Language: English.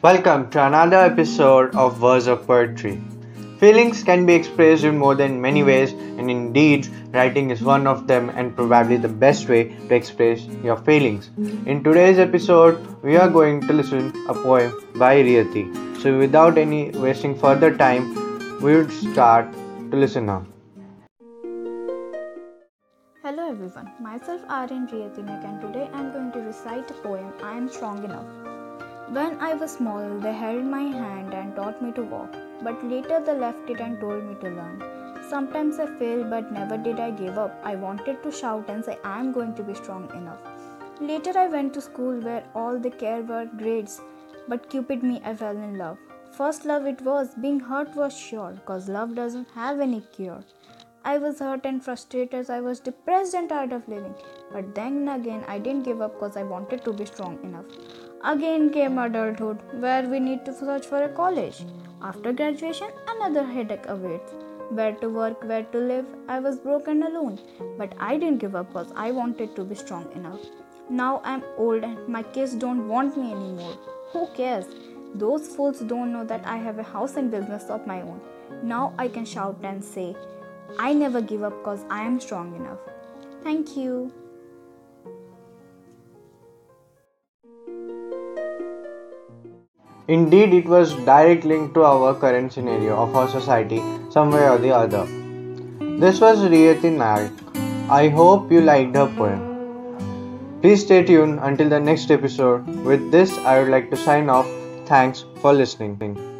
Welcome to another episode of Words of Poetry. Feelings can be expressed in more than many ways, and indeed, writing is one of them and probably the best way to express your feelings. In today's episode, we are going to listen a poem by Riyati. So, without any wasting further time, we would start to listen now. Hello everyone, myself Aryan Riyati Nag and today I am going to recite a poem I am strong enough. When I was small, they held my hand and taught me to walk, but later they left it and told me to learn. Sometimes I failed, but never did I give up. I wanted to shout and say, I am going to be strong enough. Later, I went to school where all the care were grades, but Cupid me I fell in love. First love it was, being hurt was sure, cause love doesn't have any cure. I was hurt and frustrated, I was depressed and tired of living. But then again, I didn't give up because I wanted to be strong enough. Again came adulthood, where we need to search for a college. After graduation, another headache awaits. Where to work, where to live, I was broken alone. But I didn't give up because I wanted to be strong enough. Now I'm old and my kids don't want me anymore. Who cares? Those fools don't know that I have a house and business of my own. Now I can shout and say, I never give up because I am strong enough. Thank you. Indeed, it was direct link to our current scenario of our society, some way or the other. This was Riyati Nag. I hope you liked her poem. Please stay tuned until the next episode. With this, I would like to sign off. Thanks for listening.